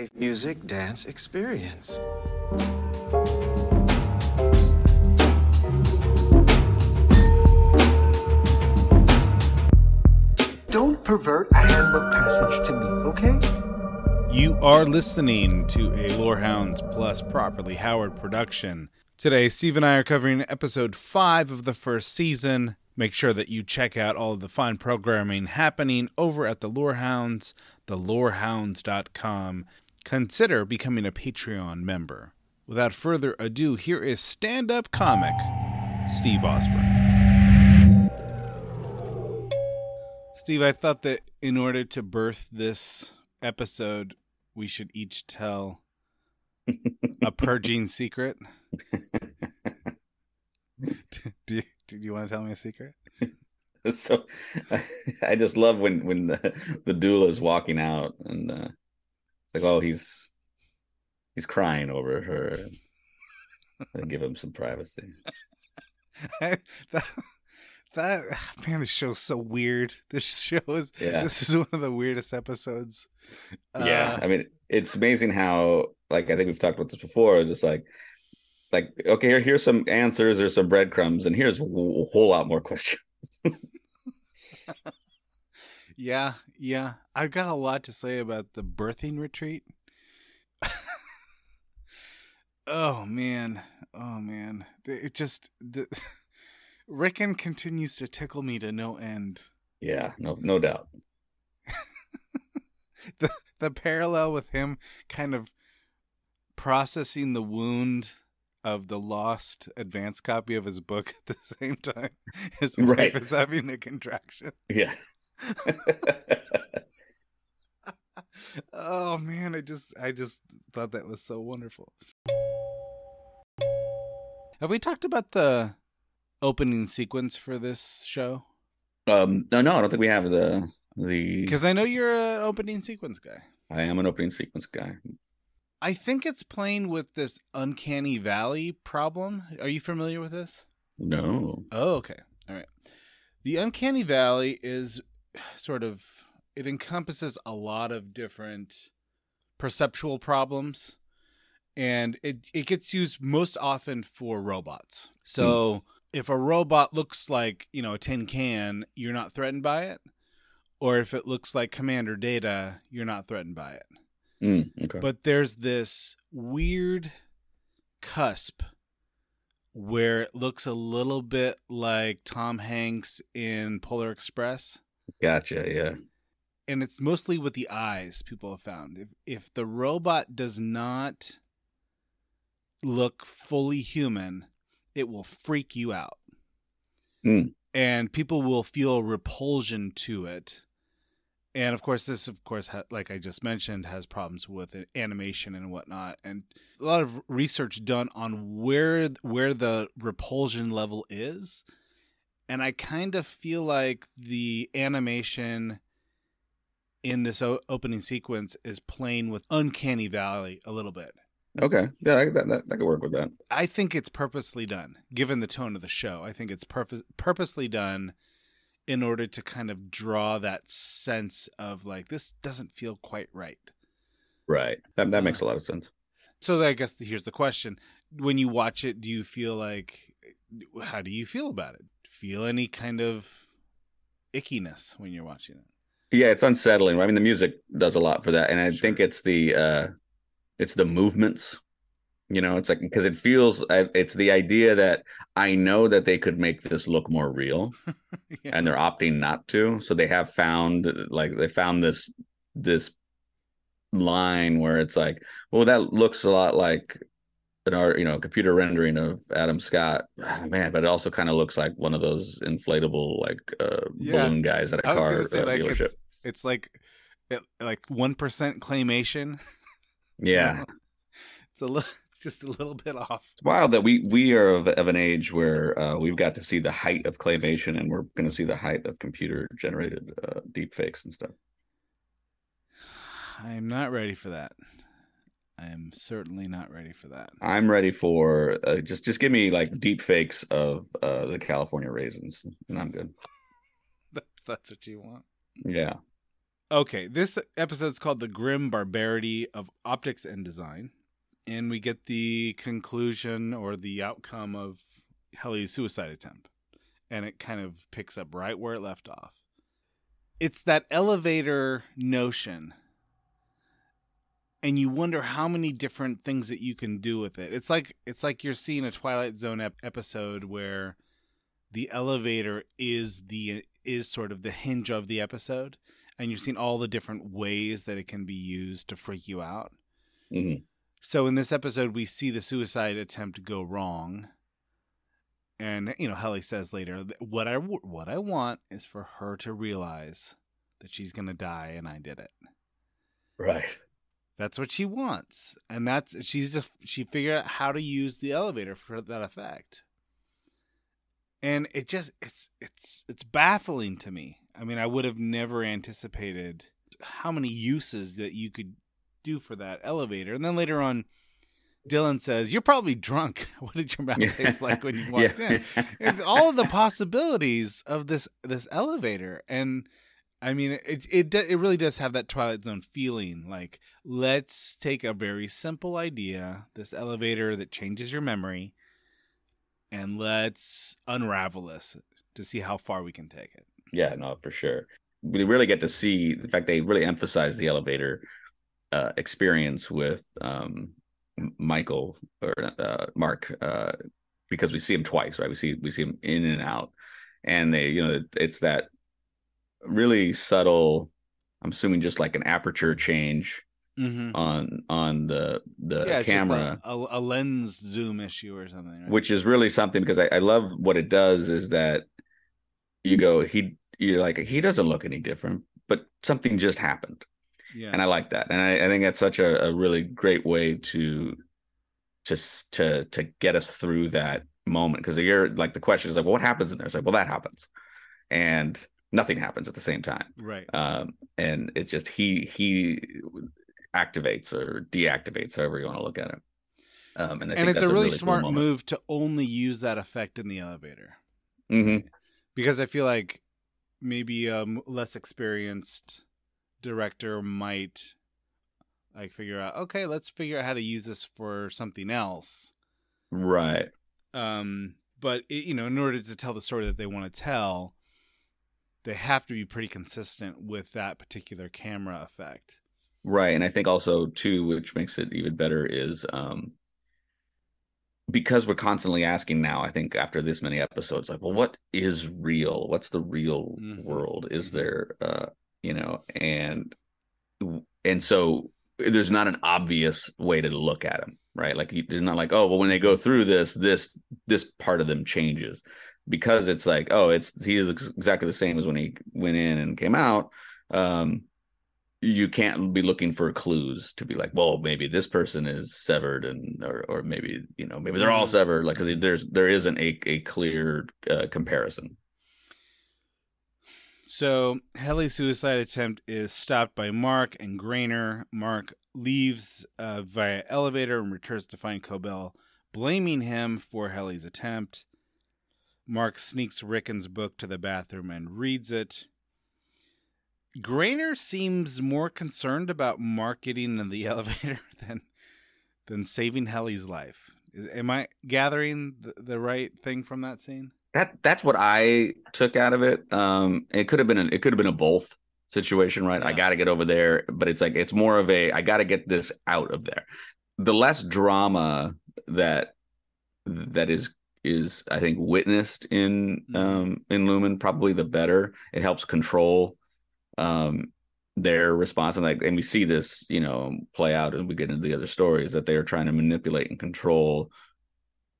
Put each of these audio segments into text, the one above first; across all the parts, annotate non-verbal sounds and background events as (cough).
a music dance experience. Don't pervert a handbook passage to me, okay? You are listening to a Lorehounds Plus Properly Howard production. Today, Steve and I are covering episode 5 of the first season. Make sure that you check out all of the fine programming happening over at the Lorehounds, thelorehounds.com. Consider becoming a Patreon member. Without further ado, here is stand up comic Steve Osborne. Steve, I thought that in order to birth this episode, we should each tell (laughs) a purging secret. (laughs) do, you, do you want to tell me a secret? so (laughs) I just love when when the, the doula is walking out and uh, it's like, oh, he's he's crying over her. And give him some privacy. (laughs) that, that man, this show's so weird. This show is Yeah. this is one of the weirdest episodes. yeah, Uh, I mean, it's amazing how like I think we've talked about this before. It's just like like okay, here, here's some answers, there's some breadcrumbs, and here's a whole lot more questions. (laughs) yeah, yeah. I've got a lot to say about the birthing retreat. (laughs) oh man, oh man, it just the (laughs) Ricken continues to tickle me to no end. Yeah, no no doubt. (laughs) the the parallel with him kind of processing the wound of the lost advance copy of his book at the same time his wife Right. is having a contraction. Yeah. (laughs) oh man, I just I just thought that was so wonderful. Have we talked about the opening sequence for this show? um no no, I don't think we have the the Because I know you're an opening sequence guy. I am an opening sequence guy. I think it's playing with this uncanny valley problem. Are you familiar with this? No. Oh, okay. All right. The uncanny valley is sort of it encompasses a lot of different perceptual problems and it it gets used most often for robots. So, if a robot looks like, you know, a tin can, you're not threatened by it. Or if it looks like Commander Data, you're not threatened by it. Mm, okay. But there's this weird cusp where it looks a little bit like Tom Hanks in Polar Express. Gotcha. Yeah. And it's mostly with the eyes, people have found. If if the robot does not look fully human, it will freak you out. Hmm. And people will feel repulsion to it. And of course, this, of course, ha- like I just mentioned, has problems with animation and whatnot, and a lot of research done on where where the repulsion level is. And I kind of feel like the animation in this o- opening sequence is playing with Uncanny Valley a little bit. Okay. Yeah, I, that, that I could work with that. I think it's purposely done, given the tone of the show. I think it's purpose purposely done in order to kind of draw that sense of like this doesn't feel quite right. Right. That that makes a uh, lot of sense. So I guess here's the question: When you watch it, do you feel like how do you feel about it? Feel any kind of ickiness when you're watching it? Yeah, it's unsettling. I mean, the music does a lot for that, and I think it's the uh it's the movements. You know, it's like because it feels it's the idea that I know that they could make this look more real, (laughs) Yeah. and they're opting not to. So they have found like they found this this line where it's like, well, that looks a lot like an art, you know, computer rendering of Adam Scott. Ah, Man, but it also kind of looks like one of those inflatable like uh Yeah. balloon guys at a I car say uh, like dealership. it's it's like it, like one percent claymation. (laughs) Yeah. it's a little, just a little bit off. It's wild that we we are of, of an age where uh, we've got to see the height of claymation and we're going to see the height of computer generated uh, deep fakes and stuff. I'm not ready for that. I am certainly not ready for that. I'm ready for uh, just just give me like deep fakes of uh, the California raisins and I'm good. (laughs) That's what you want. Yeah. Okay, this episode's called The Grim Barbarity of Optics and Design. And we get the conclusion or the outcome of Helly's suicide attempt. And it kind of picks up right where it left off. It's that elevator notion. And you wonder how many different things that you can do with it. It's like it's like you're seeing a Twilight Zone ep- episode where the elevator is the is sort of the hinge of the episode and you've seen all the different ways that it can be used to freak you out. Mhm. So in this episode, we see the suicide attempt go wrong, and you know, Helly says later, "What I what I want is for her to realize that she's gonna die, and I did it." Right. That's what she wants, and that's she's just she figured out how to use the elevator for that effect. And it just it's it's it's baffling to me. I mean, I would have never anticipated how many uses that you could do for that elevator. And then later on, Dylan says, "You're probably drunk. (laughs) What did your mouth (laughs) taste like when you walked in?" It's all of the possibilities of this this elevator, and I mean, it it it really does have that Twilight Zone feeling. Like, let's take a very simple idea, this elevator that changes your memory, and let's unravel this to see how far we can take it. Yeah, no, for sure. We really get to see the fact they really emphasize the elevator uh, experience with um, Michael or uh, Mark uh, because we see him twice, right? We see we see him in and out, and they, you know, it's that really subtle. I'm assuming just like an aperture change Mm-hmm. on on the the yeah, just camera. a, a, lens zoom issue or something. Right? which is really something because I, I love what it does is that you go he you're like he doesn't look any different but something just happened yeah, and i like that and i, I think that's such a, a really great way to to s- to to get us through that moment because you're like the question is like well, what happens in there it's like well that happens and nothing happens at the same time right. um and it's just he he activates or deactivates however you want to look at it um and, I and it's that's a really cool smart moment. move to only use that effect in the elevator Mhm. because I feel like maybe a less experienced director might like figure out okay let's figure out how to use this for something else right um but it, you know in order to tell the story that they want to tell they have to be pretty consistent with that particular camera effect Right. And I think also too, which makes it even better is um because we're constantly asking now, I think after this many episodes, like, well, what is real? What's the real Mhm. world? Is there uh, you know, and and so there's not an obvious way to look at them, right? Like there's not like, oh, well, when they go through this, this this part of them changes. Because it's like, oh, it's he is exactly the same as when he went in and came out. Um, you can't be looking for clues to be like, well, maybe this person is severed, and or or maybe you know maybe they're all Mhm. severed, like because there's there isn't a a clear uh, comparison. So Helly's suicide attempt is stopped by Mark and Graner. Mark leaves uh, via elevator and returns to find Cobel blaming him for Helly's attempt. Mark sneaks Ricken's book to the bathroom and reads it. Graner seems more concerned about Mark getting in the (laughs) elevator than than saving Helly's life. Am I gathering the, the right thing from that scene? That that's what I took out of it. Um, it could have been a, it could have been a both situation, right? I got to get over there, but it's like it's more of a I got to get this out of there. The less drama that that is is I think witnessed in Mhm. um in Lumon probably the better. It helps control um their response and like and we see this you know play out and we get into the other stories that they are trying to manipulate and control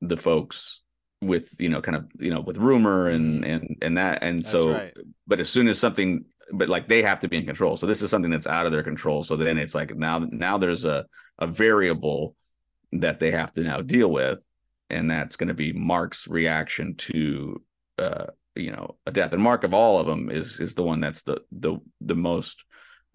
the folks with you know kind of you know with rumor and and and that and That's so right. but as soon as something but like they have to be in control so this is something that's out of their control so then it's like now now there's a a variable that they have to now deal with and that's going to be mark's reaction to uh you know a death and mark of all of them is is the one that's the the the most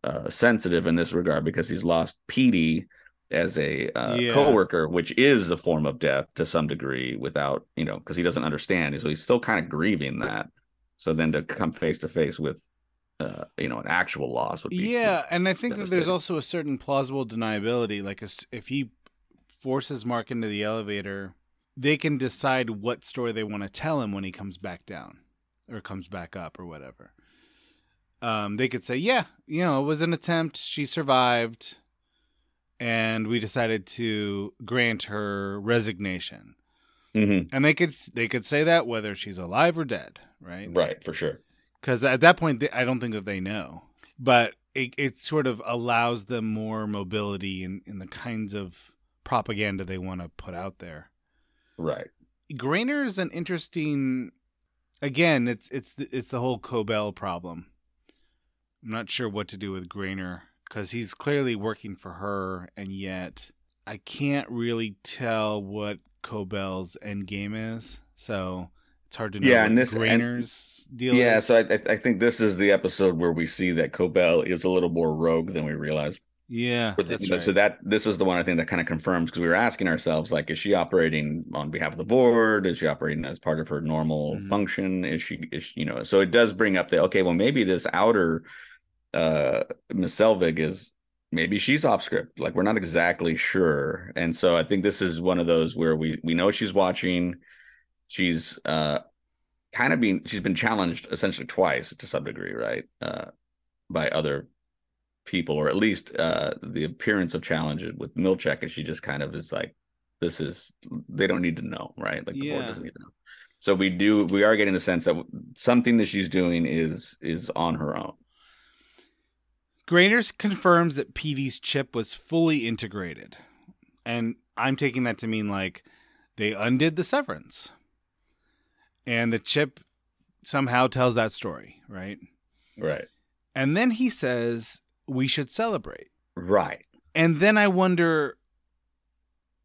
uh sensitive in this regard because he's lost Petey as a uh, Yeah. coworker which is a form of death to some degree without you know because he doesn't understand so he's still kind of grieving that so then to come face to face with uh, you know, an actual loss would be. Yeah, and I think that there's also a certain plausible deniability. Like, if he forces Mark into the elevator, they can decide what story they want to tell him when he comes back down or comes back up or whatever. Um, they could say, "Yeah, you know, it was an attempt. She survived, and we decided to grant her resignation." Mhm. And they could they could say that whether she's alive or dead, right? right for sure. because at that point they, i don't think that they know but it, it sort of allows them more mobility in, in the kinds of propaganda they want to put out there Right. graner is an interesting again it's it's the, it's the whole cobel problem i'm not sure what to do with graner because he's clearly working for her and yet i can't really tell what cobel's end game is so it's hard to know Yeah, what and this- and- graner's deal Yeah, is. so I, I I think this is the episode where we see that Cobel is a little more rogue than we realize. Yeah, the- you know, right. So that this is the one I think that kind of confirms because we were asking ourselves like, is she operating on behalf of the board? Is she operating as part of her normal Mhm. function? Is she is she, you know? So it does bring up the okay, well maybe this outer uh Miss Selvig is maybe she's off script. Like we're not exactly sure, and so I think this is one of those where we we know she's watching. She's uh kind of being she's been challenged essentially twice to some degree, right? Uh by other people, or at least uh, the appearance of challenge with Milchick, and she just kind of is like, "This is they don't need to know, right? Like the board doesn't need to know." So we do we are getting the sense that something that she's doing is is on her own. Graner confirms that Petey's chip was fully integrated. And I'm taking that to mean like they undid the severance. And the chip somehow tells that story, right? Right. And then he says we should celebrate. Right. And then I wonder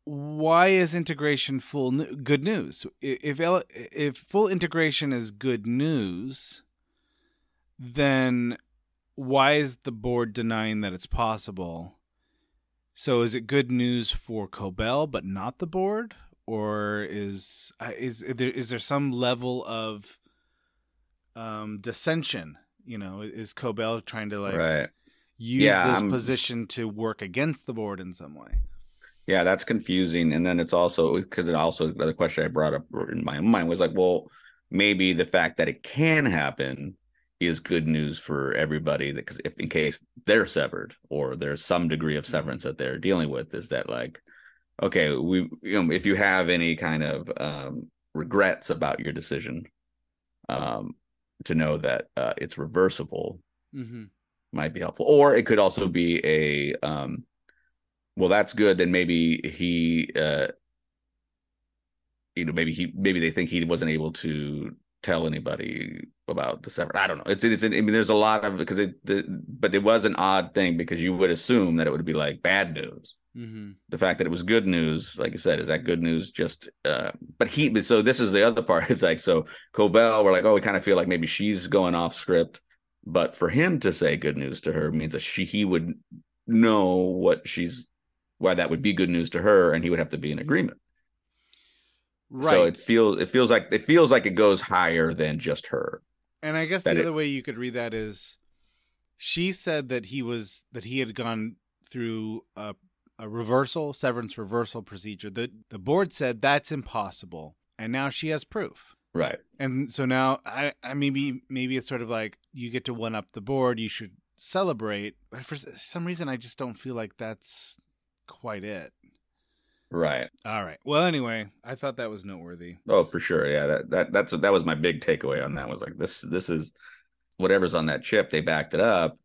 why is integration full good news? If if full integration is good news, then why is the board denying that it's possible? So is it good news for Cobel but not the board, or is is is there, is there some level of um, dissension? You know, is Cobel trying to like right. Use Yeah, this I'm- position to work against the board in some way? Yeah, that's confusing. And then it's also because it also the question I brought up in my mind was like, well, maybe the fact that it can happen is good news for everybody because if in case they're severed or there's some degree of severance that they're dealing with, is that like, okay, we you know, if you have any kind of um regrets about your decision, um, to know that uh it's reversible Mm-hmm. Might be helpful. Or it could also be a um well that's good then maybe he uh you know maybe he maybe they think he wasn't able to tell anybody about the sever. I don't know. It's it's I mean there's a lot of because it the, but it was an odd thing because you would assume that it would be like bad news. Mm-hmm. The fact that it was good news, like I said, is that good news just uh but he so this is the other part. (laughs) It's like so Cobel, we're like, oh, we kind of feel like maybe she's going off script. But for him to say good news to her means that she he would know what she's why that would be good news to her, and he would have to be in agreement. Right. So it feels it feels like it feels like it goes higher than just her. and I guess the that it- other way you could read that is she said that he was that he had gone through a, a reversal severance reversal procedure. The the board said that's impossible, and now she has proof. Right. And so now I, I maybe maybe it's sort of like you get to one up the board. You should celebrate, but for some reason I just don't feel like that's quite it. Right. All right. Well, anyway, I thought that was noteworthy. Oh, for sure. Yeah. That that that's that was my big takeaway on that. Was like this this is whatever's on that chip. They backed it up.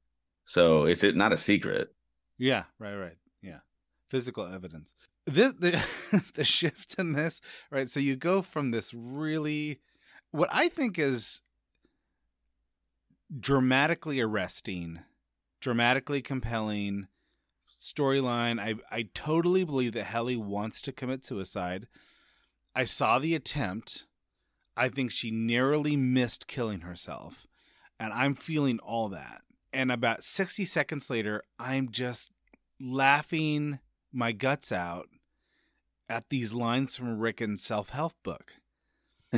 So is it not a secret? Yeah, right, right. Yeah. Physical evidence. This the (laughs) the shift in this, right? So you go from this really what I think is dramatically arresting, dramatically compelling storyline. I I totally believe that Helly wants to commit suicide. I saw the attempt. I think she narrowly missed killing herself. And I'm feeling all that. And about 60 seconds later, I'm just laughing my guts out at these lines from Ricken's self help book. (laughs)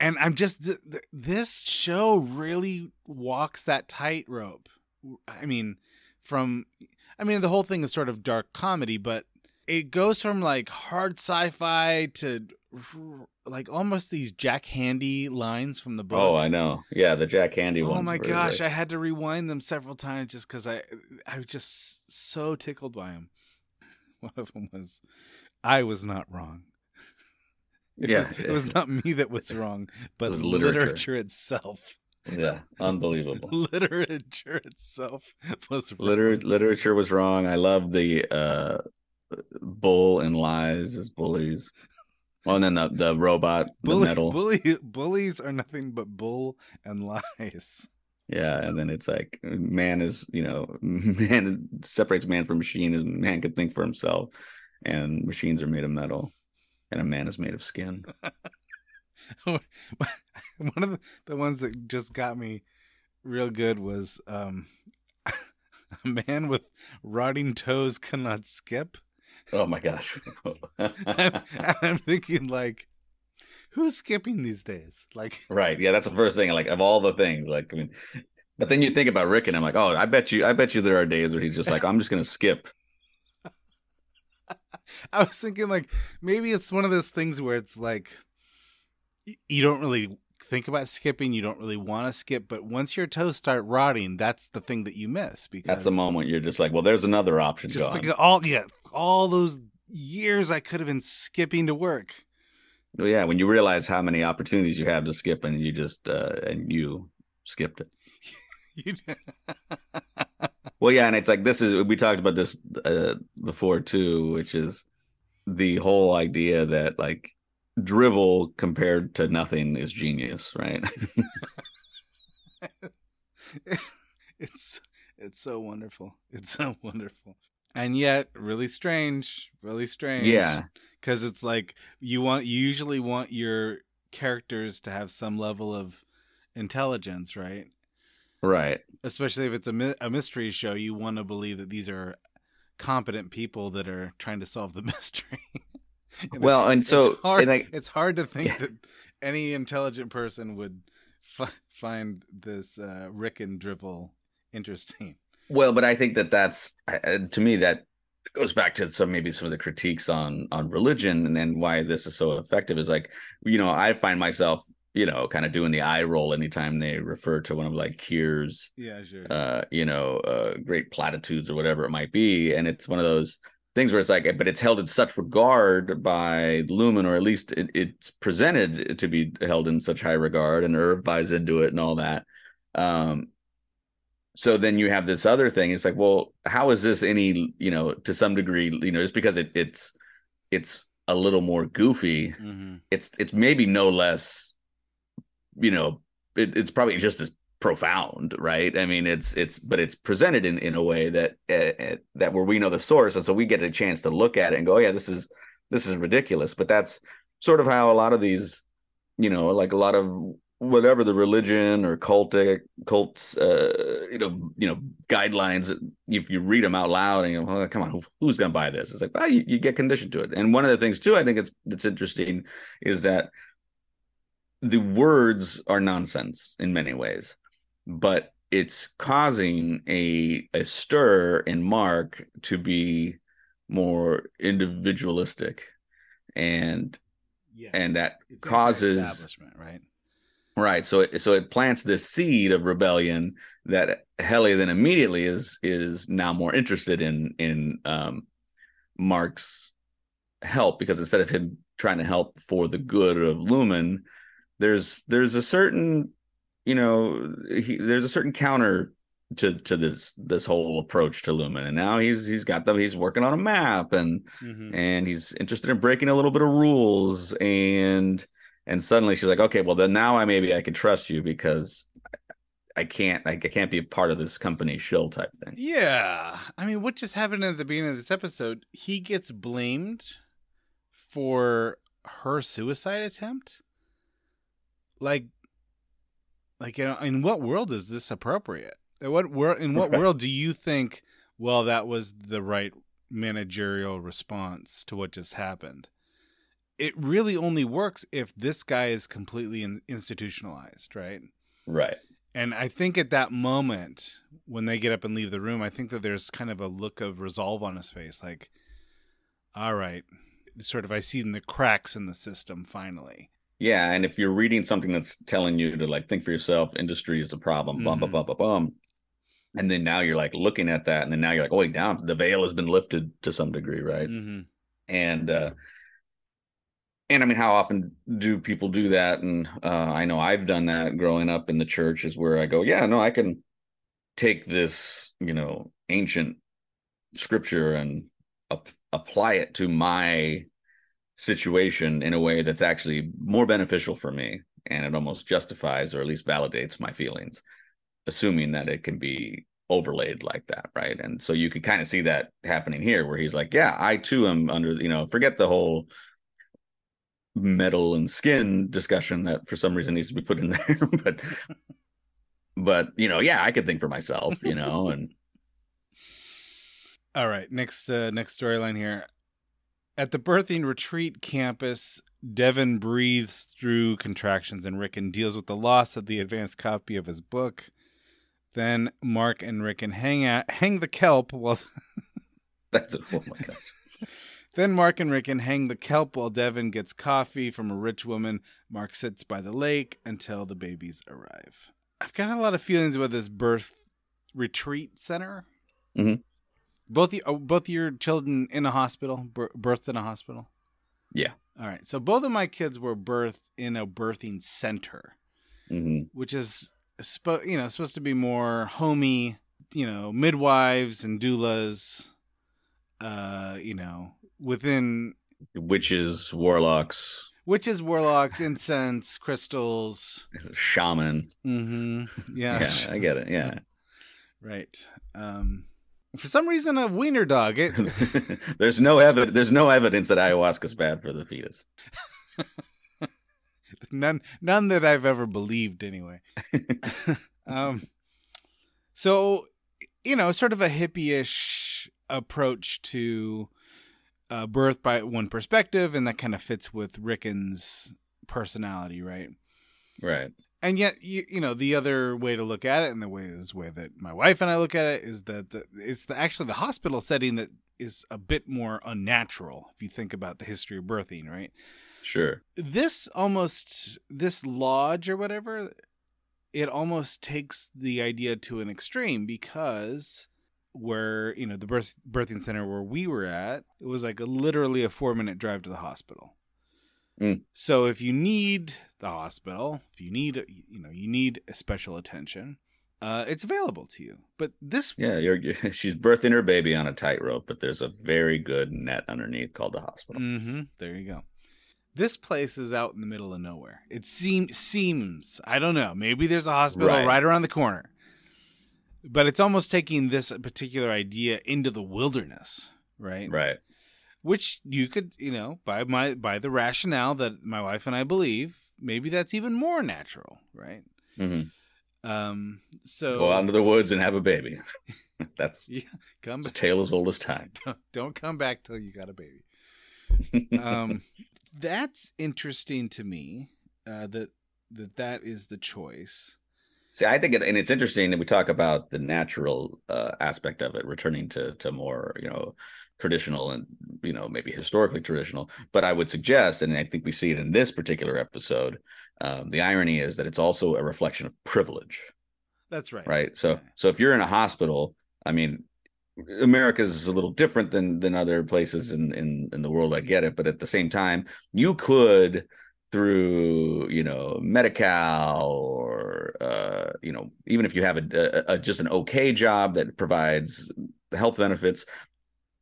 and I'm just th- th- this show really walks that tightrope. I mean, from I mean the whole thing is sort of dark comedy, but it goes from like hard sci-fi to like almost these Jack Handey lines from the book. Oh, I know. Yeah, the Jack Handey Oh ones. my gosh, like- I had to rewind them several times just because I I was just so tickled by them. (laughs) One of them was, "I was not wrong." (laughs) It Yeah. was, it was not me that was wrong, (laughs) but was literature. literature. itself. yeah, unbelievable. literature itself was wrong. Liter- literature was wrong. I love the uh, bull and lies as bullies. Well, and then the, the robot, the metal. bully, bullies are nothing but bull and lies. Yeah, and then it's like man is you know (laughs) man separates man from machine is man can think for himself, and machines are made of metal, and a man is made of skin. (laughs) One of the, the ones that just got me real good was um, (laughs) a man with rotting toes cannot skip. Oh my gosh! I'm, I'm thinking like, who's skipping these days? Like, right? Yeah, that's the first thing. Like of all the things, like I mean, but then you think about Rick, and I'm like, oh, I bet you, I bet you there are days where he's just like, I'm just gonna skip. (laughs) I was thinking like maybe it's one of those things where it's like you don't really think about skipping, you don't really want to skip, but once your toes start rotting, that's the thing that you miss because That's the moment you're just like, well, there's another option just gone. all yeah, all those years I could have been skipping to work. Well, yeah, when you realize how many opportunities you have to skip, and you just uh, and you skipped it. (laughs) Well, yeah, and it's like this is we talked about this uh, before too, which is the whole idea that like drivel compared to nothing is genius, right? (laughs) it's it's so wonderful. It's so wonderful. And yet really strange, really strange. yeah, Cuz it's like you want you usually want your characters to have some level of intelligence, right? right. Especially if it's a, a mystery show, you want to believe that these are competent people that are trying to solve the (laughs) mystery. (laughs) And Well, and so- it's hard, and I- it's hard to think Yeah. that any intelligent person would fi- find this uh, Ricken Drivel interesting. Well, but I think that that's uh, to me that goes back to some maybe some of the critiques on on religion and then why this is so effective is like you know I find myself you know kind of doing the eye roll anytime they refer to one of like Kier's Yeah, sure. uh you know uh great platitudes or whatever it might be and it's one of those things where it's like but it's held in such regard by lumon or at least it, it's presented to be held in such high regard and irv buys into it and all that um so then you have this other thing. It's like well how is this any you know to some degree you know just because it, it's it's a little more goofy hmm it's it's maybe no less you know it, it's probably just as profound right? I mean it's it's but it's presented in in a way that uh, uh, that where we know the source and so we get a chance to look at it and go oh, yeah this is this is ridiculous. But that's sort of how a lot of these you know like a lot of whatever the religion or cultic cults uh you know you know guidelines if you read them out loud and you go, oh, come on who, who's gonna buy this it's like well you, you get conditioned to it and one of the things too i think it's it's interesting is that the words are nonsense in many ways but it's causing a a stir in mark to be more individualistic and Yeah. and that It's causes right? Right. So it so it plants this seed of rebellion that Helly then immediately is is now more interested in in um Mark's help because instead of him trying to help for the good of Lumon, there's there's a certain you know he, there's a certain counter to to this this whole approach to Lumon and now he's he's got them he's working on a map and Mhm. and he's interested in breaking a little bit of rules and and suddenly she's like okay well then now i maybe i can trust you because i can't i can't be a part of this company shill type thing Yeah. I mean, what just happened at the beginning of this episode? He gets blamed for her suicide attempt? Like like in, in what world is this appropriate? In what world in what (laughs) Right. world do you think well that was the right managerial response to what just happened? It really only works if this guy is completely in- institutionalized, right? Right. And I think at that moment, when they get up and leave the room, I think that there's kind of a look of resolve on his face, like, all right, sort of, I see in the cracks in the system finally. Yeah, and if you're reading something that's telling you to like think for yourself, industry is a problem, bum bum Mhm. bum bum bum, and then now you're like looking at that, and then now you're like, oh wait, down the veil has been lifted to some degree, right? Mm-hmm. And uh and I mean, how often do people do that? And uh I know I've done that growing up in the church, is where I go, yeah, no, I can take this, you know, ancient scripture and ap- apply it to my situation in a way that's actually more beneficial for me and it almost justifies or at least validates my feelings assuming that it can be overlaid like that right and so you could kind of see that happening here where he's like yeah i too am under you know forget the whole metal and skin discussion that for some reason needs to be put in (laughs) there but but you know yeah i could think for myself you know and (laughs) All right, next uh, next storyline here. At the birthing retreat campus, Devon breathes through contractions and Ricken deals with the loss of the advanced copy of his book. Then Mark and Ricken hang out, hang the kelp while (laughs) that's it oh my gosh then Mark and Ricken hang the kelp while Devon gets coffee from a rich woman. Mark sits by the lake until the babies arrive. I've got a lot of feelings about this birth retreat center. Mhm. Both the, oh, both your children in a hospital, bir- birthed in a hospital. Yeah. All right. So both of my kids were birthed in a birthing center, hmm which is you know supposed to be more homey. You know, midwives and doulas. Uh, you know, within witches warlocks witches, warlocks, incense, crystals. shaman Mm-hmm. Yeah. yeah, I get it. Yeah. (laughs) Right. Um, for some reason, a wiener dog. It, (laughs) there's no evidence. There's no evidence that ayahuasca's bad for the fetus. (laughs) none, none that I've ever believed, anyway. um, so, you know, sort of a hippie-ish approach to uh, birth by one perspective, and that kind of fits with Ricken's personality, right? Right. and yet you, you know the other way to look at it and the way this way that my wife and i look at it is that the, it's the, actually the hospital setting that is a bit more unnatural if you think about the history of birthing right Sure. this almost this lodge or whatever it almost takes the idea to an extreme because where you know the birth birthing center where we were at it was like a literally a four minute drive to the hospital Mm. so if you need the hospital if you need you know you need a special attention uh it's available to you but this Yeah. You're, (laughs) she's birthing her baby on a tightrope, but there's a very good net underneath called the hospital. Mm-hmm. There you go. This place is out in the middle of nowhere. It seem seems I don't know. Maybe there's a hospital Right. right, around the corner, but it's almost taking this particular idea into the wilderness, right? Right. Which you could, you know, by my by the rationale that my wife and I believe, maybe that's even more natural, right? hmm Um. So Go out into the woods and have a baby. (laughs) That's (laughs) yeah, come a back. tale as old as time. (laughs) Don't come back till you got a baby. um, that's interesting to me. Uh, that that that is the choice. See, I think it, and it's interesting that we talk about the natural uh, aspect of it, returning to to more, you know, traditional and you know maybe historically traditional. But I would suggest, and I think we see it in this particular episode, um, the irony is that it's also a reflection of privilege, That's right. right? So, Yeah. so if you're in a hospital, I mean, America is a little different than than other places in in in the world. I get it, but at the same time, you could through you know Medi-Cal or uh, you know even if you have a, a, a just an okay job that provides health benefits,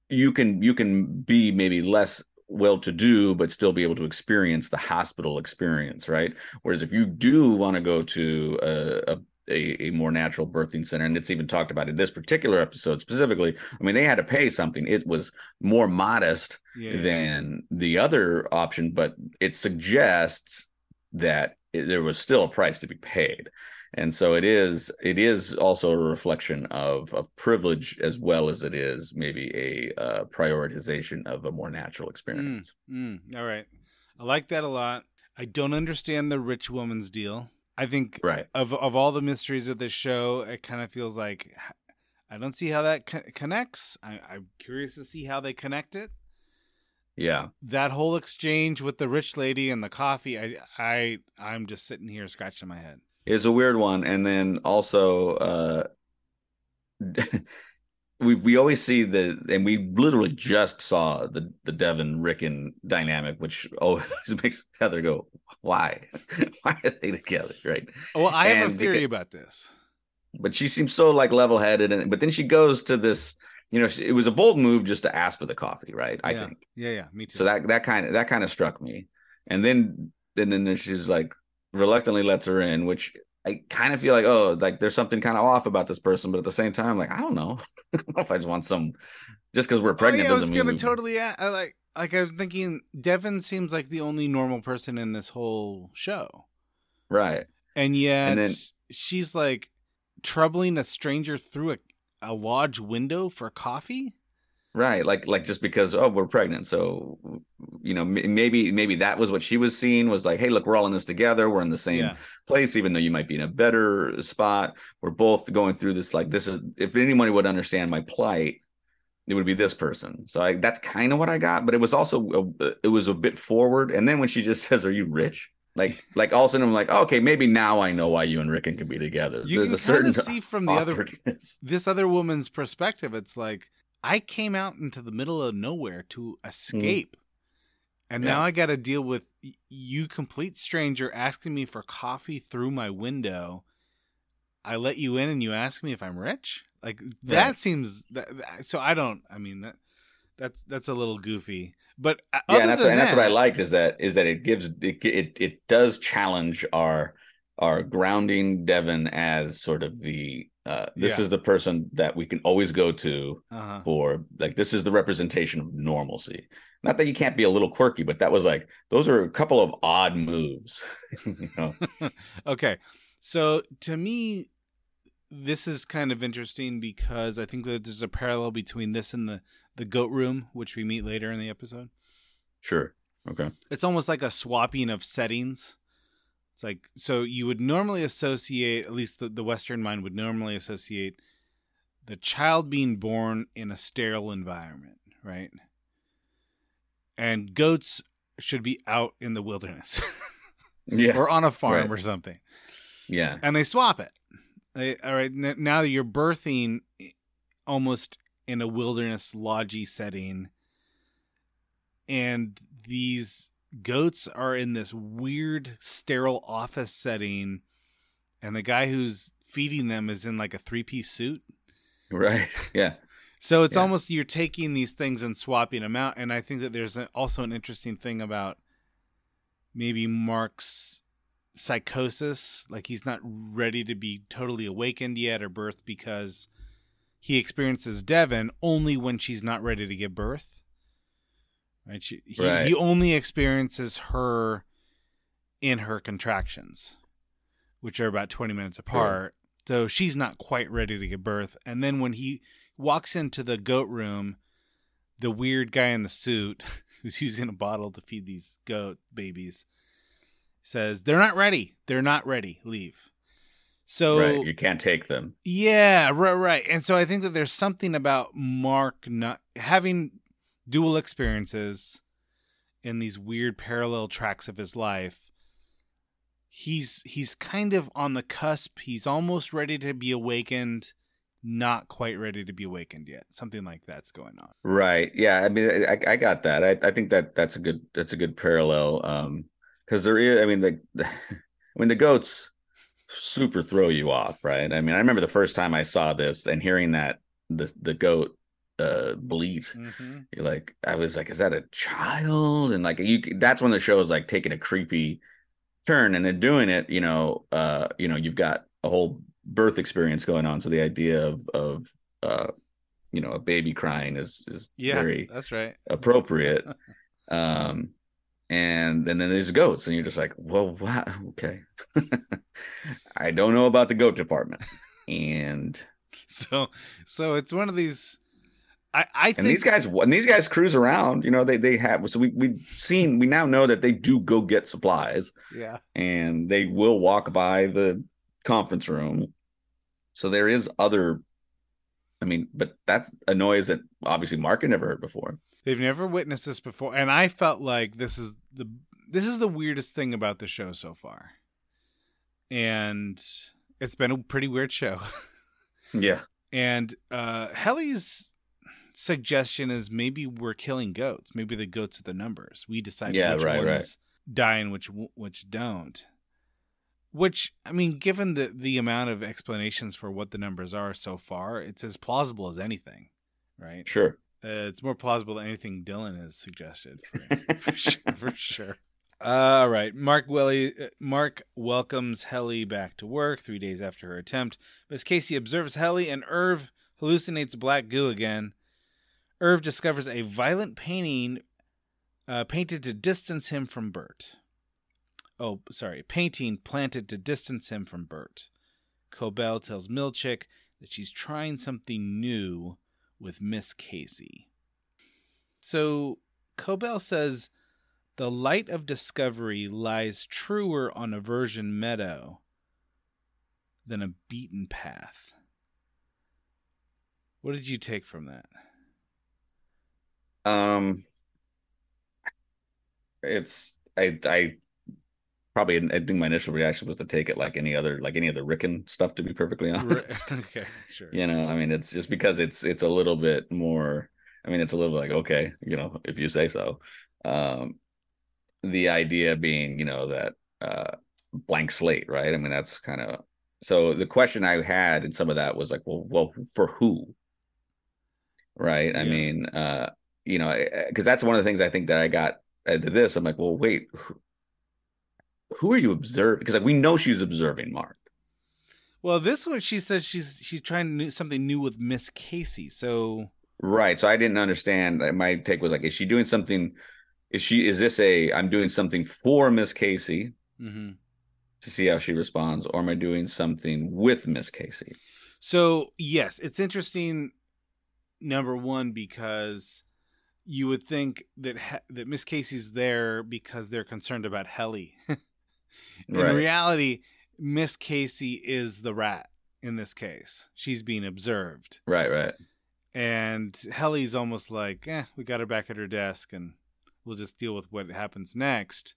you can you can be maybe less well to do but still be able to experience the hospital experience right? Whereas if you do want to go to a, a a, a more natural birthing center and it's even talked about in this particular episode specifically i mean they had to pay something it was more modest Yeah. than the other option, but it suggests that there was still a price to be paid. And so it is it is also a reflection of of privilege as well as it is maybe a uh, prioritization of a more natural experience. Mm, all right. I like that a lot. I don't understand the rich woman's deal. I think Right. of of all the mysteries of this show, it kind of feels like I don't see how that co- connects. I, I'm curious to see how they connect it. Yeah. That whole exchange with the rich lady and the coffee, I I I'm just sitting here scratching my head. It's a weird one. And then also uh (laughs) we we always see the and we literally just saw the the Devon Ricken dynamic, which (laughs) always makes Heather go, Why? (laughs) Why are they together? Right. Well, I have a theory beca- about this. But she seems so like level headed and but then she goes to this, you know, it was a bold move just to ask for the coffee, right? I yeah. think. Yeah, yeah, me too. So that that kind of that kind of struck me. And then and then she's like reluctantly lets her in, which I kind of feel like, oh, like there's something kind of off about this person, but at the same time, like I don't know, (laughs) I don't know if I just want some just because we're pregnant oh, yeah, I was gonna totally a- I like like I was thinking Devon seems like the only normal person in this whole show. right. And yet And then- she's like troubling a stranger through a, a lodge window for coffee. Right, like like just because oh we're pregnant, so you know maybe maybe that was what she was seeing was like hey look we're all in this together we're in the same Yeah. place even though you might be in a better uh, spot we're both going through this like this is if anyone would understand my plight it would be this person so I, that's kind of what I got but it was also a, uh, it was a bit forward and then when she just (laughs) says are you rich like (laughs) like all of a sudden I'm like oh, okay maybe now I know why you and Ricken can be together You there's a certain kind of (laughs) see from the other this other woman's perspective. It's like I came out into the middle of nowhere to escape. And now Mm-hmm. Yeah. I got to deal with you complete stranger asking me for coffee through my window. I let you in and you ask me if I'm rich? Like that Right. seems that, that- so I don't I mean that that's that's a little goofy. But uh, yeah, and that's, than and that's what I liked is that is that it gives it it, it does challenge our our grounding Devon as sort of the uh this Yeah. is the person that we can always go to Uh-huh. for like this is the representation of normalcy. Not that you can't be a little quirky, but that was like those are a couple of odd moves. (laughs) you (laughs) know? okay. So to me, this is kind of interesting because I think that there's a parallel between this and the the goat room, which we meet later in the episode. Sure. Okay. It's almost like a swapping of settings. It's like so you would normally associate, at least the, the Western mind would normally associate the child being born in a sterile environment, right? And goats should be out in the wilderness (laughs) Yeah. or on a farm Right. or something. Yeah. and they swap it. They, all right, n- now you're birthing almost in a wilderness lodgy setting, and these goats are in this weird sterile office setting, and the guy who's feeding them is in like a three piece suit. Right. (laughs) Yeah. So it's Yeah. almost you're taking these things and swapping them out, and I think that there's also an interesting thing about maybe Mark's psychosis, like he's not ready to be totally awakened yet or birth because he experiences Devon only when she's not ready to give birth. Right? She, he, Right. he only experiences her in her contractions, which are about 20 minutes apart. So she's not quite ready to give birth. And then when he walks into the goat room, the weird guy in the suit (laughs) who's using a bottle to feed these goat babies says, They're not ready. They're not ready. Leave. So right. You can't take them. yeah, right, right. And so I think that there's something about Mark not having dual experiences in these weird parallel tracks of his life. He's he's kind of on the cusp. He's almost ready to be awakened, not quite ready to be awakened yet. Something like that's going on. Right. Yeah. I mean, I, I got that. I, I think that that's a good that's a good parallel. Um, because there is. I mean, the, (laughs) I mean, the goats super throw you off, right? I mean, I remember the first time I saw this and hearing that the the goat uh bleat. Mm-hmm. You're like, I was like, is that a child? And like, you that's when the show is like taking a creepy turn, and then doing it. You know, uh, you know, you've got a whole birth experience going on. So the idea of of uh, you know, a baby crying is is Yeah, very that's right. appropriate. (laughs) um, and, and then there's goats, and you're just like, well, wow, okay. (laughs) I don't know about the goat department, and (laughs) So so it's one of these I, I think And these guys, and these guys cruise around. You know, they they have. So we we've seen. We now know that they do go get supplies, yeah. and they will walk by the conference room. So there is other. I mean, but that's a noise that obviously Mark had never heard before. They've never witnessed this before, and I felt like this is the this is the weirdest thing about the show so far, and it's been a pretty weird show. (laughs) Yeah. and uh Helly's suggestion is maybe we're killing goats. Maybe the goats are the numbers. We decide Yeah, which right, ones right. die and which which don't. Which I mean, given the the amount of explanations for what the numbers are so far, it's as plausible as anything, right? Sure. Uh, it's more plausible than anything Dylan has suggested for, (laughs) for sure. For sure. All right, Mark Welly. uh, Mark welcomes Helly back to work three days after her attempt. Miss Casey observes Helly, and Irv hallucinates black goo again. Irv discovers a violent painting uh, painted to distance him from Bert. Oh, sorry, painting planted to distance him from Bert. Cobel tells Milchick that she's trying something new with Miss Casey. So Cobel says the light of discovery lies truer on a virgin meadow than a beaten path. What did you take from that? Um, it's I I probably I think my initial reaction was to take it like any other like any other Ricken stuff. To be perfectly (laughs) honest, okay, sure. you know, I mean, it's just because it's it's a little bit more. I mean, it's a little bit like okay, you know, if you say so. Um, the idea being, you know, that uh blank slate, right? I mean, that's kind of so. The question I had in some of that was like, well, well, for who? Right? I mean, uh, you know, because that's one of the things I think that I got into this. I'm like, well, wait, who, who are you observing? Because like we know she's observing Mark. Well, this one she says she's she's trying to do something new with Miss Casey. So Right. So I didn't understand. My take was like, is she doing something? Is she? Is this a? I'm doing something for Miss Casey mhm. to see how she responds, or am I doing something with Miss Casey? So yes, it's interesting. Number one, because you would think that he- that Miss Casey's there because they're concerned about Helly. (laughs) in Right. reality, Miss Casey is the rat in this case. She's being observed, Right. Right. and Helly's almost like, "Eh, we got her back at her desk, and we'll just deal with what happens next."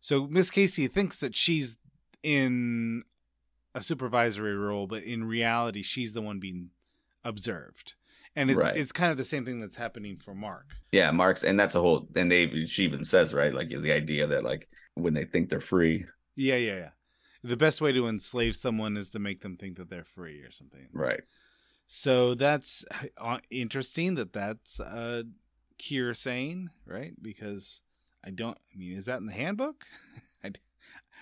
So Miss Casey thinks that she's in a supervisory role, but in reality, she's the one being observed. And it's, Right. it's kind of the same thing that's happening for Mark. Yeah. Mark's, and that's a whole. And they, she even says, right, like the idea that like when they think they're free, Yeah, yeah, yeah. The best way to enslave someone is to make them think that they're free or something. right? So that's uh, interesting that that's uh, Kier saying, right? Because I don't. I mean, is that in the handbook? (laughs)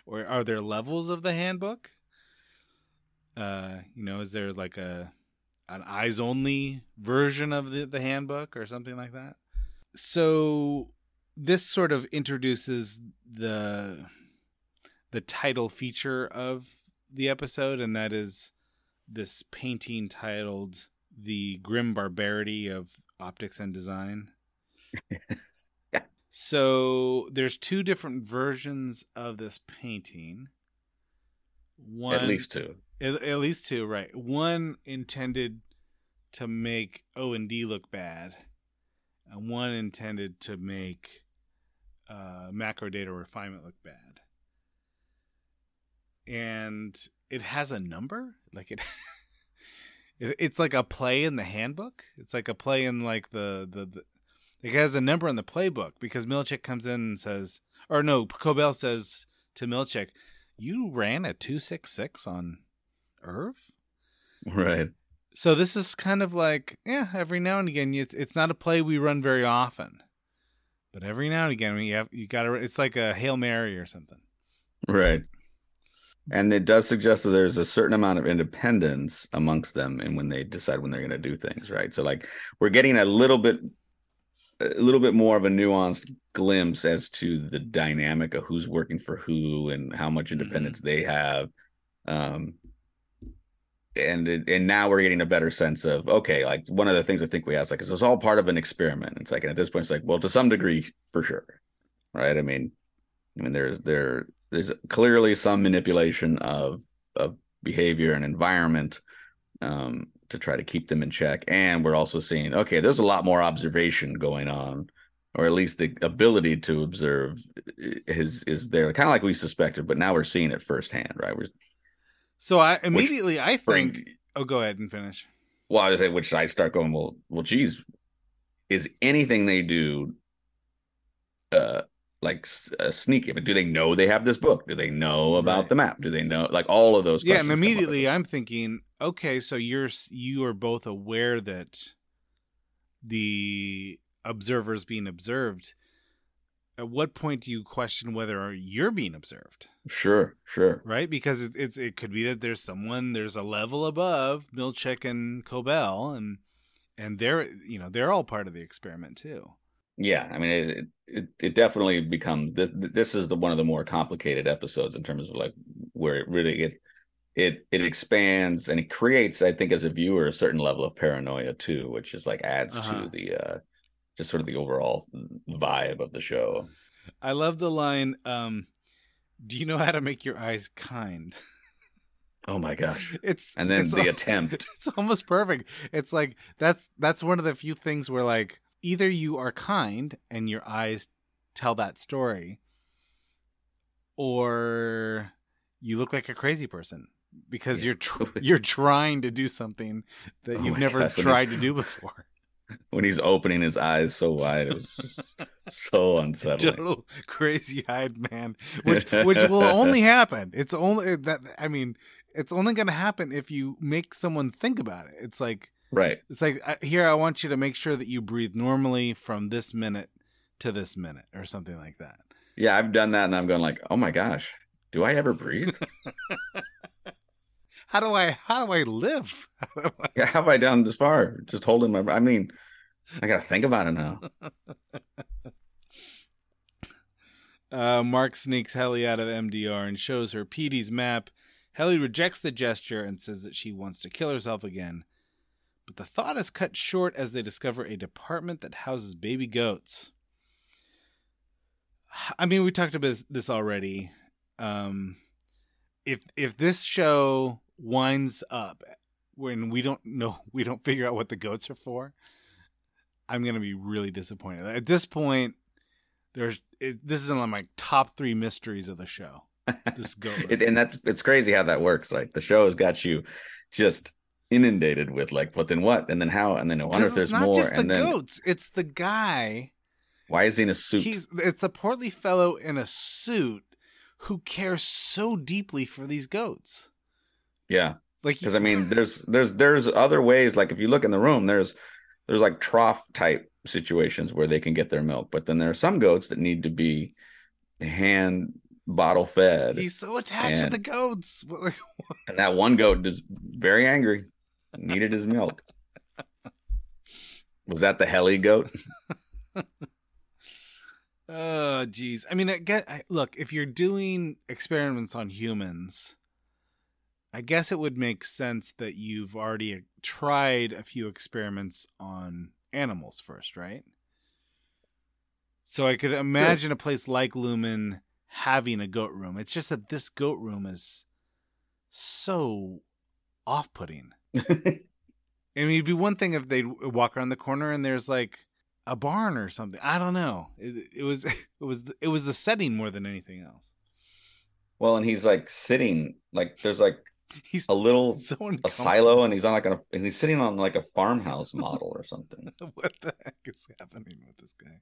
Or are there levels of the handbook? Uh, you know, is there like a an eyes only version of the the handbook or something like that? So this sort of introduces the the title feature of the episode, and that is this painting titled "The Grim Barbarity of Optics and Design." (laughs) So there's two different versions of this painting. One, At least two. At, at least two, right? One intended to make O and D look bad, and one intended to make uh, macro data refinement look bad. And it has a number, like it. (laughs) it it's like a play in the handbook. It's like a play in like the the. the it has a number in the playbook because Milchick comes in and says, or no, Cobel says to Milchick, "You ran a two six six on Irv." Right. So this is kind of like, yeah, every now and again, it's it's not a play we run very often, but every now and again, we have you got to. It's like a hail mary or something. Right. And it does suggest that there's a certain amount of independence amongst them and when they decide when they're going to do things, right? So like we're getting a little bit a little bit more of a nuanced glimpse as to the dynamic of who's working for who and how much independence they have. Um and and now we're getting a better sense of okay, like one of the things I think we is like is this all part of an experiment? It's like and at this point it's like well to some degree for sure, right? I mean, I mean there's there there's clearly some manipulation of of behavior and environment um, to try to keep them in check, and we're also seeing okay, there's a lot more observation going on or at least the ability to observe is is there kind of like we suspected but now we're seeing it firsthand right we're, So I immediately I bring- think. Oh, go ahead and finish. well i was say which i start going well well geez is anything they do uh like uh, sneaky but do they know they have this book do they know about Right. the map do they know like all of those Yeah, and questions come up. immediately I'm thinking, okay, so you're you are both aware that the observer's being observed. At what point do you question whether you're being observed? sure sure Right, because it it, it could be that there's someone there's a level above Milchick and Cobel, and and they're you know they're all part of the experiment too. Yeah, I mean, it it, it definitely becomes this. This is the one of the more complicated episodes in terms of like where it really it it it expands and it creates, I think, as a viewer, a certain level of paranoia too, which is like adds Uh-huh. to the uh just sort of the overall vibe of the show. I love the line. Um, do you know how to make your eyes kind? (laughs) Oh my gosh! It's And then it's the al- attempt. (laughs) It's almost perfect. It's like that's that's one of the few things where like either you are kind and your eyes tell that story, or you look like a crazy person because Yeah. you're tr- (laughs) you're trying to do something that Oh you've never gosh, tried to do before. When he's opening his eyes so wide, it was just so (laughs) unsettling. Total crazy eyed man, which which will only (laughs) happen. It's only that I mean, it's only going to happen if you make someone think about it. It's like Right. it's like uh, here I want you to make sure that you breathe normally from this minute to this minute or something like that. Yeah, I've done that, and I'm going like, oh my gosh, do I ever breathe? (laughs) How do I how do I live? (laughs) How do I- how have I done this far? Just holding my. I mean, I gotta think about it now. (laughs) Uh, Mark sneaks Helly out of MDR and shows her Petey's map. Helly rejects the gesture and says that she wants to kill herself again. But the thought is cut short as they discover a department that houses baby goats. (sighs) I mean, we talked about this already. Um, if if this show winds up when we don't know, (laughs) we don't figure out what the goats are for, I'm gonna be really disappointed. At this point, there's it, this is on my top three mysteries of the show. (laughs) This goat, It, and that's it's crazy how that works. Like the show has got you just inundated with like, but then what, and then how, and then I wonder if there's not more, just the and then goats. It's the guy. why is he in a suit? He's it's a portly fellow in a suit who cares so deeply for these goats. Yeah, Like because I mean, there's there's there's other ways. Like if you look in the room, there's there's like trough type situations where they can get their milk, but then there are some goats that need to be hand bottle fed, he's so attached to the goats. (laughs) And that one goat is very angry, needed his milk. Was that the Helly goat? (laughs) Oh, geez. I mean, I get. I, look, if you're doing experiments on humans, I guess it would make sense that you've already uh, tried a few experiments on animals first, right? So I could imagine a place like Lumon having a goat room. It's just that this goat room is so off-putting. (laughs) I mean, it'd be one thing if they'd walk around the corner and there's like a barn or something. I don't know. It, it was (laughs) it was it was the setting more than anything else. Well, and he's like sitting like there's like (laughs) He's a little so a silo, and he's on like a and he's sitting on like a farmhouse model or something. (laughs) what the heck is happening with this guy?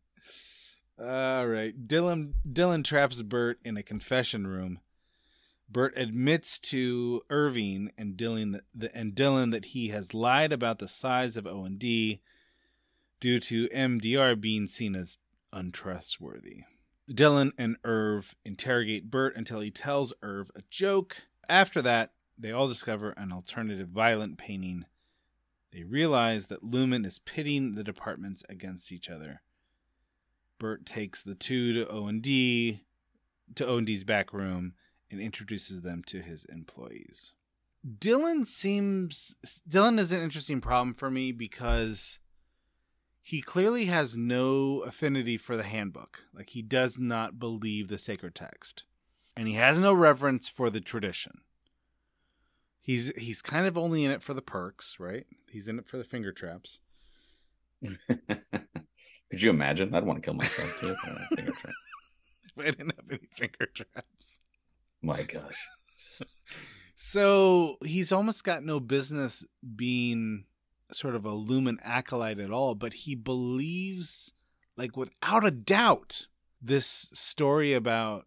All right, Dylan Dylan traps Bert in a confession room. Bert admits to Irving and Dylan that the, and Dylan that he has lied about the size of O and D due to MDR being seen as untrustworthy. Dylan and Irv interrogate Bert until he tells Irv a joke. After that, they all discover an alternative violent painting. They realize that Lumon is pitting the departments against each other. Bert takes the two to O&D to O&D's back room and introduces them to his employees. Dylan seems Dylan is an interesting problem for me because he clearly has no affinity for the handbook. Like he does not believe the sacred text. And he has no reverence for the tradition. He's he's kind of only in it for the perks, right? He's in it for the finger traps. (laughs) Could you imagine? I'd want to kill myself too. if I had a finger trap. (laughs) If I didn't have any finger traps. My gosh. Just- So he's almost got no business being sort of a Lumon acolyte at all, but he believes, like without a doubt, this story about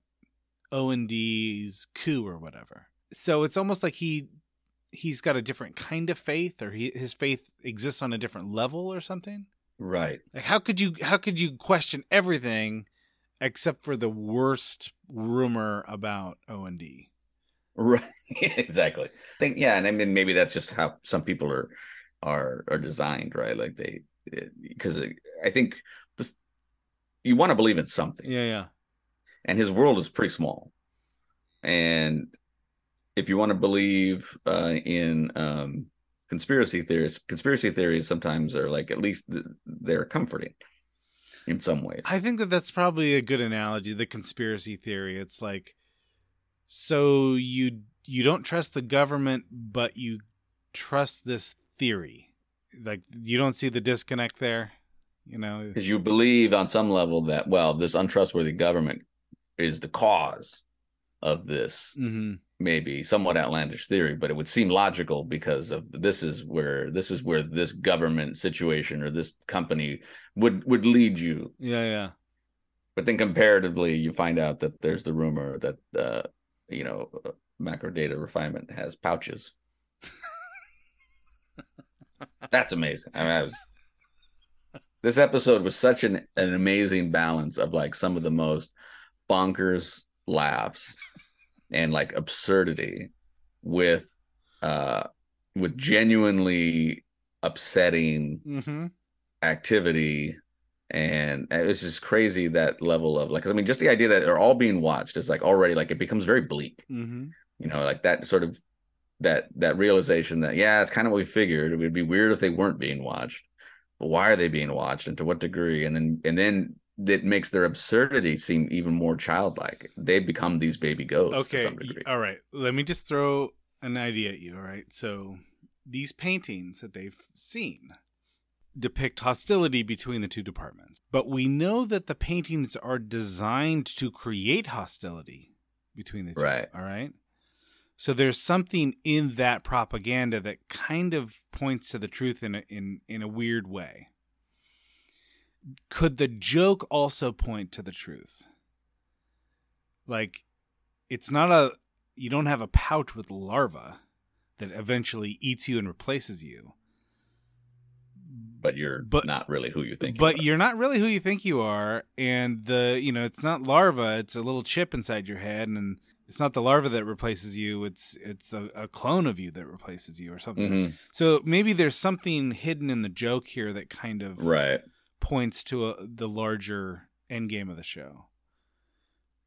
O and D's coup or whatever. So it's almost like he he's got a different kind of faith, or he, his faith exists on a different level or something. right. Like how could you how could you question everything except for the worst rumor about O and D? Right. (laughs) exactly. I think yeah, and I mean maybe that's just how some people are are are designed, right? Like they because I think this you want to believe in something. Yeah, yeah. and his world is pretty small. And if you want to believe uh, in um, conspiracy theories, conspiracy theories sometimes are like at least th- they're comforting in some ways. I think that that's probably a good analogy. The conspiracy theory. It's like, so you you don't trust the government, but you trust this theory. Like you don't see the disconnect there. You know. Because you believe on some level that well, this untrustworthy government is the cause of this hmm maybe somewhat outlandish theory, but it would seem logical because of this is where this is where this government situation or this company would would lead you. Yeah, yeah. but then comparatively you find out that there's the rumor that uh you know uh, macro data refinement has pouches. (laughs) That's amazing. I, mean, I was this episode was such an, an amazing balance of like some of the most bonkers laughs and like absurdity with uh with genuinely upsetting Mm-hmm. activity. And it's just crazy that level of like I mean just the idea that they're all being watched is like already like it becomes very bleak. Mm-hmm. you know like that sort of that that realization that yeah it's kind of what we figured. It would be weird if they weren't being watched. But why are they being watched and to what degree? And then and then it makes their absurdity seem even more childlike they become these baby goats to Okay. some degree All right. Let me just throw an idea at you. All right. So these paintings that they've seen depict hostility between the two departments, but we know that the paintings are designed to create hostility between the two. Right. All right. So there's something in that propaganda that kind of points to the truth in a, in in a weird way. Could the joke also point to the truth? Like it's not a you don't have a pouch with larva that eventually eats you and replaces you. but you're But- not really who you think but you are. you're not really who you think you are and the you know it's not larva it's a little chip inside your head and it's not the larva that replaces you it's it's a, a clone of you that replaces you or something Mhm. so maybe there's something hidden in the joke here that kind of right points to a, the larger end game of the show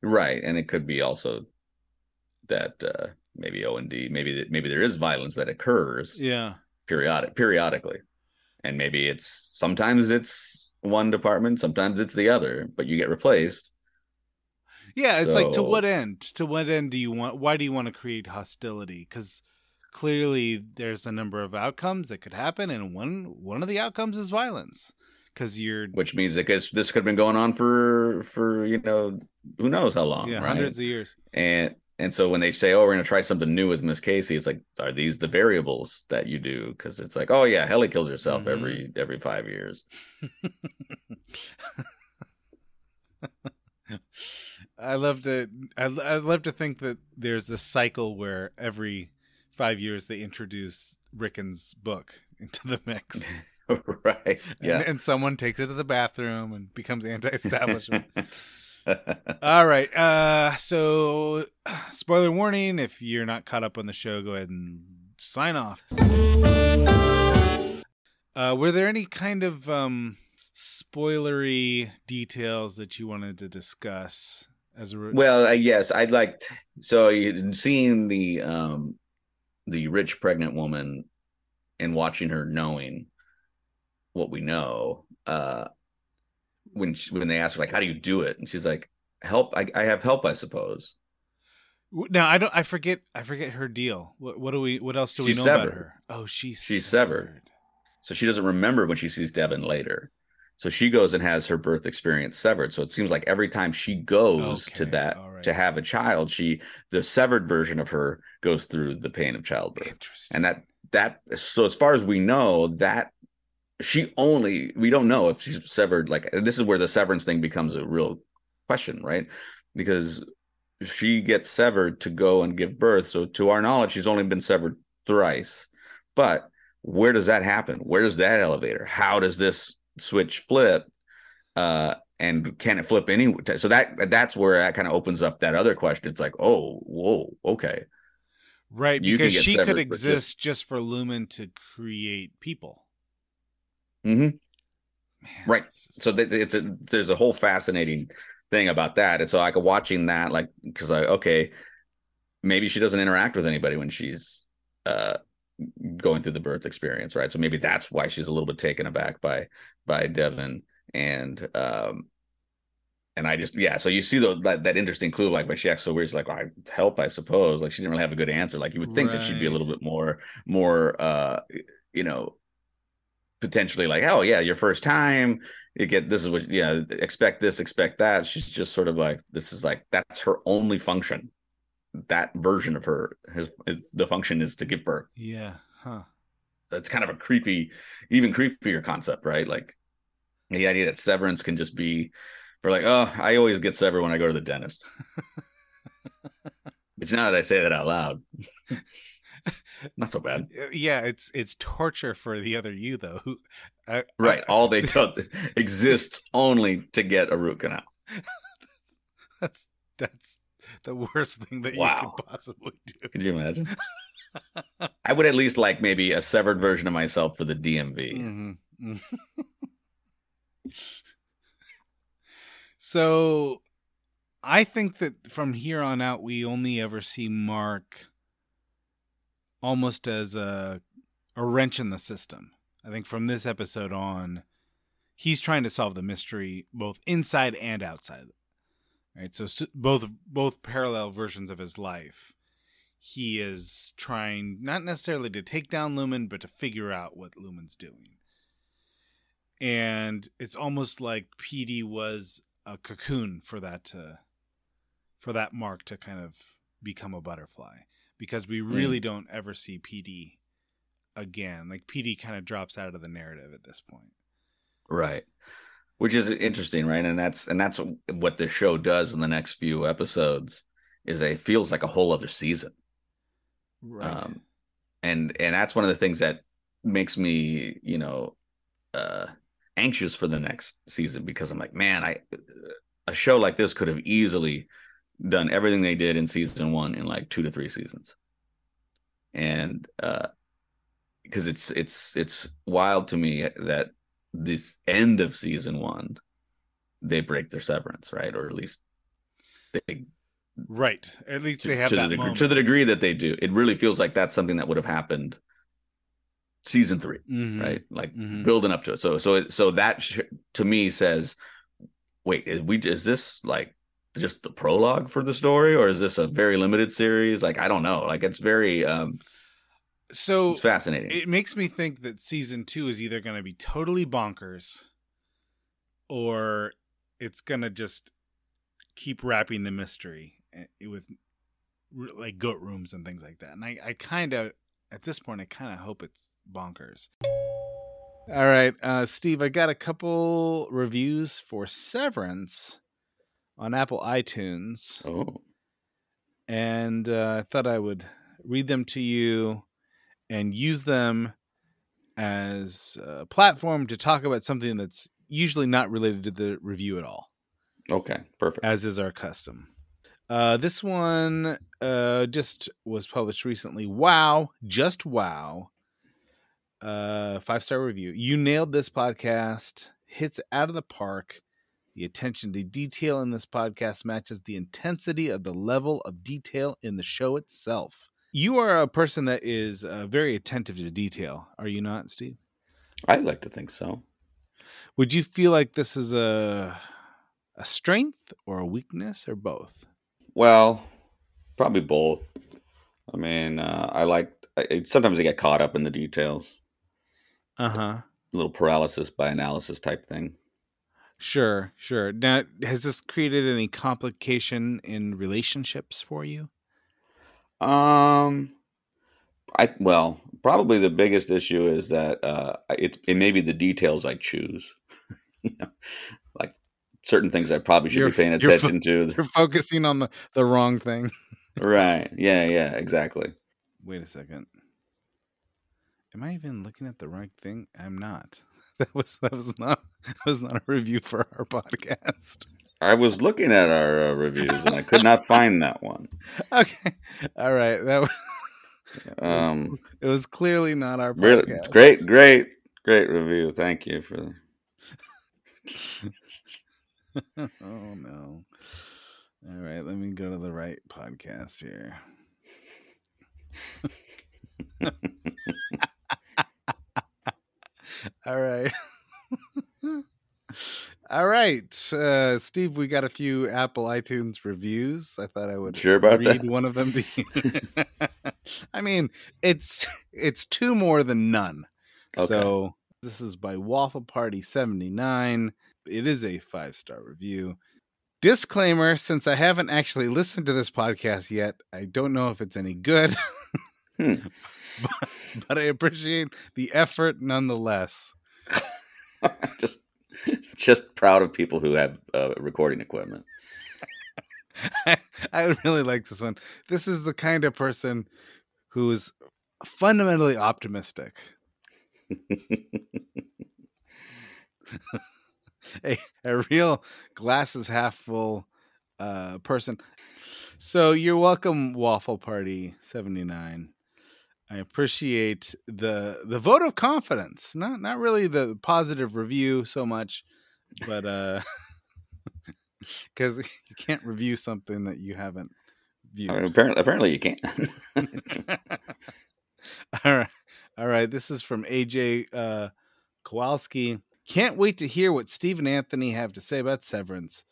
Right, and it could be also that uh, maybe O and D, maybe that maybe there is violence that occurs yeah periodic periodically, and maybe it's sometimes it's one department, sometimes it's the other, but you get replaced. Yeah, it's like to what end? To what end do you want? Why do you want to create hostility? Because clearly there's a number of outcomes that could happen, and one one of the outcomes is violence. Because you're Which means that this this could have been going on for for you know who knows how long, yeah right? hundreds of years. And and so when they say, "Oh, we're going to try something new with Miss Casey," it's like, are these the variables that you do? Because it's like, oh yeah, Helly kills herself Mhm. every every five years. (laughs) I love to I I love to think that there's this cycle where every five years they introduce Ricken's book into the mix. (laughs) (laughs) right? Yeah. and, and someone takes it to the bathroom and becomes anti-establishment. (laughs) (laughs) All right. Uh, so, (sighs) spoiler warning: if you're not caught up on the show, go ahead and sign off. Uh, were there any kind of um, spoilery details that you wanted to discuss as a re- well, uh, yes, I'd like. So you seeing the um the rich pregnant woman and watching her knowing what we know uh when she, when they ask her like how do you do it and she's like help i, I have help i suppose Now I don't. I forget. I forget her deal. What, what do we? What else do we She's know severed. about her? Oh, she's She's severed. so she doesn't remember when she sees Devon later so she goes and has her birth experience severed so it seems like every time she goes to that right. to have a child she the severed version of her goes through the pain of childbirth Interesting. and that that so as far as we know that she only we don't know if she's severed like this is where the severance thing becomes a real question right? Because she gets severed to go and give birth. So to our knowledge she's only been severed thrice. But where does that happen? Where does that elevator? How does this switch flip? Uh and can it flip any so that that's where that kind of opens up that other question. It's like oh whoa okay. Right you because she could exist just... for Lumon to create people. Hmm Man, Right. so it's a there's a whole fascinating thing about that. And so like watching that like because i okay maybe she doesn't interact with anybody when she's uh going through the birth experience right? So maybe that's why she's a little bit taken aback by by Devon. And um and i just yeah so you see the, that, that interesting clue like when she acts so weird she's like i help i suppose. Like she didn't really have a good answer. Like you would think that she'd be a little bit more more uh you know potentially like oh yeah your first time you get this is what you know expect this expect that she's just sort of like this is like that's her only function that version of her his, the function is to give birth yeah. Huh. that's kind of a creepy even creepier concept right like the idea that severance can just be for like oh i always get severed when i go to the dentist (laughs) but now that i say that out loud (laughs) not so bad Uh, Yeah, it's it's torture for the other you though. Who, I, right I- all they (laughs) do (laughs) exists only to get a root canal that's that's the worst thing that you could possibly do. Could you imagine? I would at least like maybe a severed version of myself for the DMV. Mhm. Mhm. so I think that from here on out we only ever see Mark almost as a a wrench in the system. I think from this episode on he's trying to solve the mystery both inside and outside. Right? So, both both parallel versions of his life. He is trying not necessarily to take down Lumon but to figure out what Lumon's doing and it's almost like Petey was a cocoon for that to, for that mark to kind of become a butterfly because we really don't ever see Petey again. Like Petey kind of drops out of the narrative at this point. Right. Which is interesting, right? And that's and that's what the show does in the next few episodes is it feels like a whole other season. Right. Um and and that's one of the things that makes me, you know, uh anxious for the next season because I'm like, man, I a show like this could have easily done everything they did in season 1 in like 2 to 3 seasons. And uh because it's it's it's wild to me that this end of season 1 they break their severance, right? Or at least they right. At least to, they have to that the degree, to the degree that they do. It really feels like that's something that would have happened season 3 Mhm. right? Like Mhm. building up to it. So so so that sh- to me says, wait, is we is this like just the prologue for the story, or is this a very limited series? Like I don't know. Like it's very um, So it's fascinating. it makes me think that season two is either going to be totally bonkers or it's going to just keep wrapping the mystery eh, with like goat rooms and things like that. And I, I kind of, at this point, I kind of hope it's bonkers. All right, uh, Steve, I got a couple reviews for Severance on Apple iTunes oh, and uh, I thought I would read them to you and use them as a platform to talk about something that's usually not related to the review at all, okay, perfect. as is our custom. Uh, this one uh, just was published recently. Wow, just wow. Uh, five star review. You nailed this podcast. Hits out of the park. The attention to detail in this podcast matches the intensity of the level of detail in the show itself. You are a person that is uh, very attentive to detail, are you not, Steve? I like to think so. Would you feel like this is a a strength or a weakness or both? Well, probably both. I mean, uh, I like I, sometimes I get caught up in the details. Uh huh. Little paralysis by analysis type thing. Sure, sure. Now, has this created any complication in relationships for you? Um, I well, probably the biggest issue is that uh, it it may be the details I choose. (laughs) you know, like certain things I probably should You're- be paying you're fo- attention to. You're focusing on the the wrong thing. right? Yeah. Yeah. Exactly. Wait a second. Am I even looking at the right thing? I'm not. That was that was not that was not a review for our podcast. I was looking at our uh, reviews and I could not find that one. (laughs) Okay. All right. That (laughs) was Um, it was clearly not our really, podcast. great, great, great review. Thank you for. (laughs) Oh no. All right, let me go to the right podcast here. All right. All right. Uh, Steve, we got a few Apple iTunes reviews. I thought I would Sure about read that? one of them to you. (laughs) I mean, it's it's two more than none. Okay. So this is by Waffle Party 79. It is a five star review. Disclaimer since I haven't actually listened to this podcast yet, I don't know if it's any good, Hmm. (laughs) but, (laughs) but I appreciate the effort nonetheless. (laughs) just, just proud of people who have uh, recording equipment. (laughs) I, I really like this one. This is the kind of person who's fundamentally optimistic. a, a real glasses half full uh, person. So you're welcome, Waffle Party seventy nine. I appreciate the the vote of confidence. Not not really the positive review so much, but uh (laughs) because you can't review something that you haven't viewed. Apparently, apparently you can't. (laughs) (laughs) All right. All right. This is from AJ uh, Kowalski. Can't wait to hear what Steve and Anthony have to say about Severance.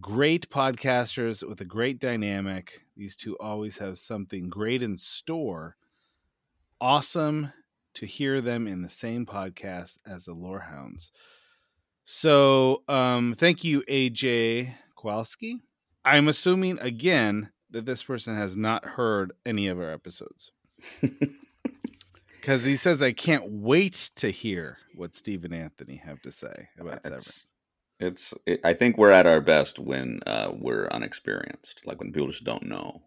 Great podcasters with a great dynamic. These two always have something great in store. Awesome to hear them in the same podcast as the Lorehounds. So, um, thank you, AJ Kowalski. I'm assuming again that this person has not heard any of our episodes (laughs) because he says I can't wait to hear what Steve and Anthony have to say about Severance. it's, it's it, I think we're at our best when uh, we're unexperienced, like when people just don't know.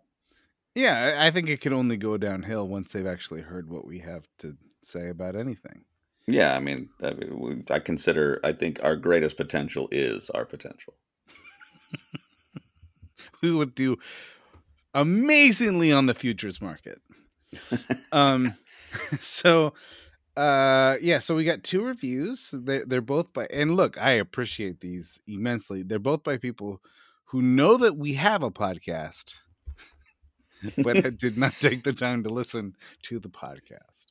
Yeah, I think it can only go downhill once they've actually heard what we have to say about anything. Yeah, I mean, I, I consider I think our greatest potential is our potential. (laughs) We would do amazingly on the futures market. um, (laughs) (laughs) so, uh, yeah, so we got two reviews. They're, they're both by, and look, I appreciate these immensely. They're both by people who know that we have a podcast, (laughs) but I did not take the time to listen to the podcast.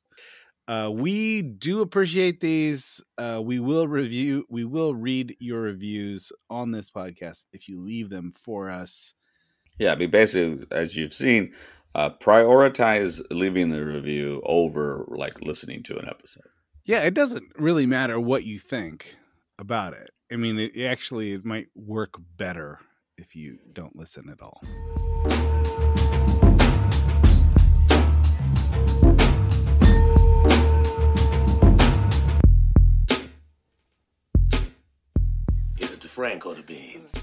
Uh, we do appreciate these. Uh, we will review, we will read your reviews on this podcast if you leave them for us. Yeah, I mean, basically, as you've seen, uh, prioritize leaving the review over like listening to an episode. Yeah, it doesn't really matter what you think about it. I mean, it actually it might work better if you don't listen at all. Franco the beans?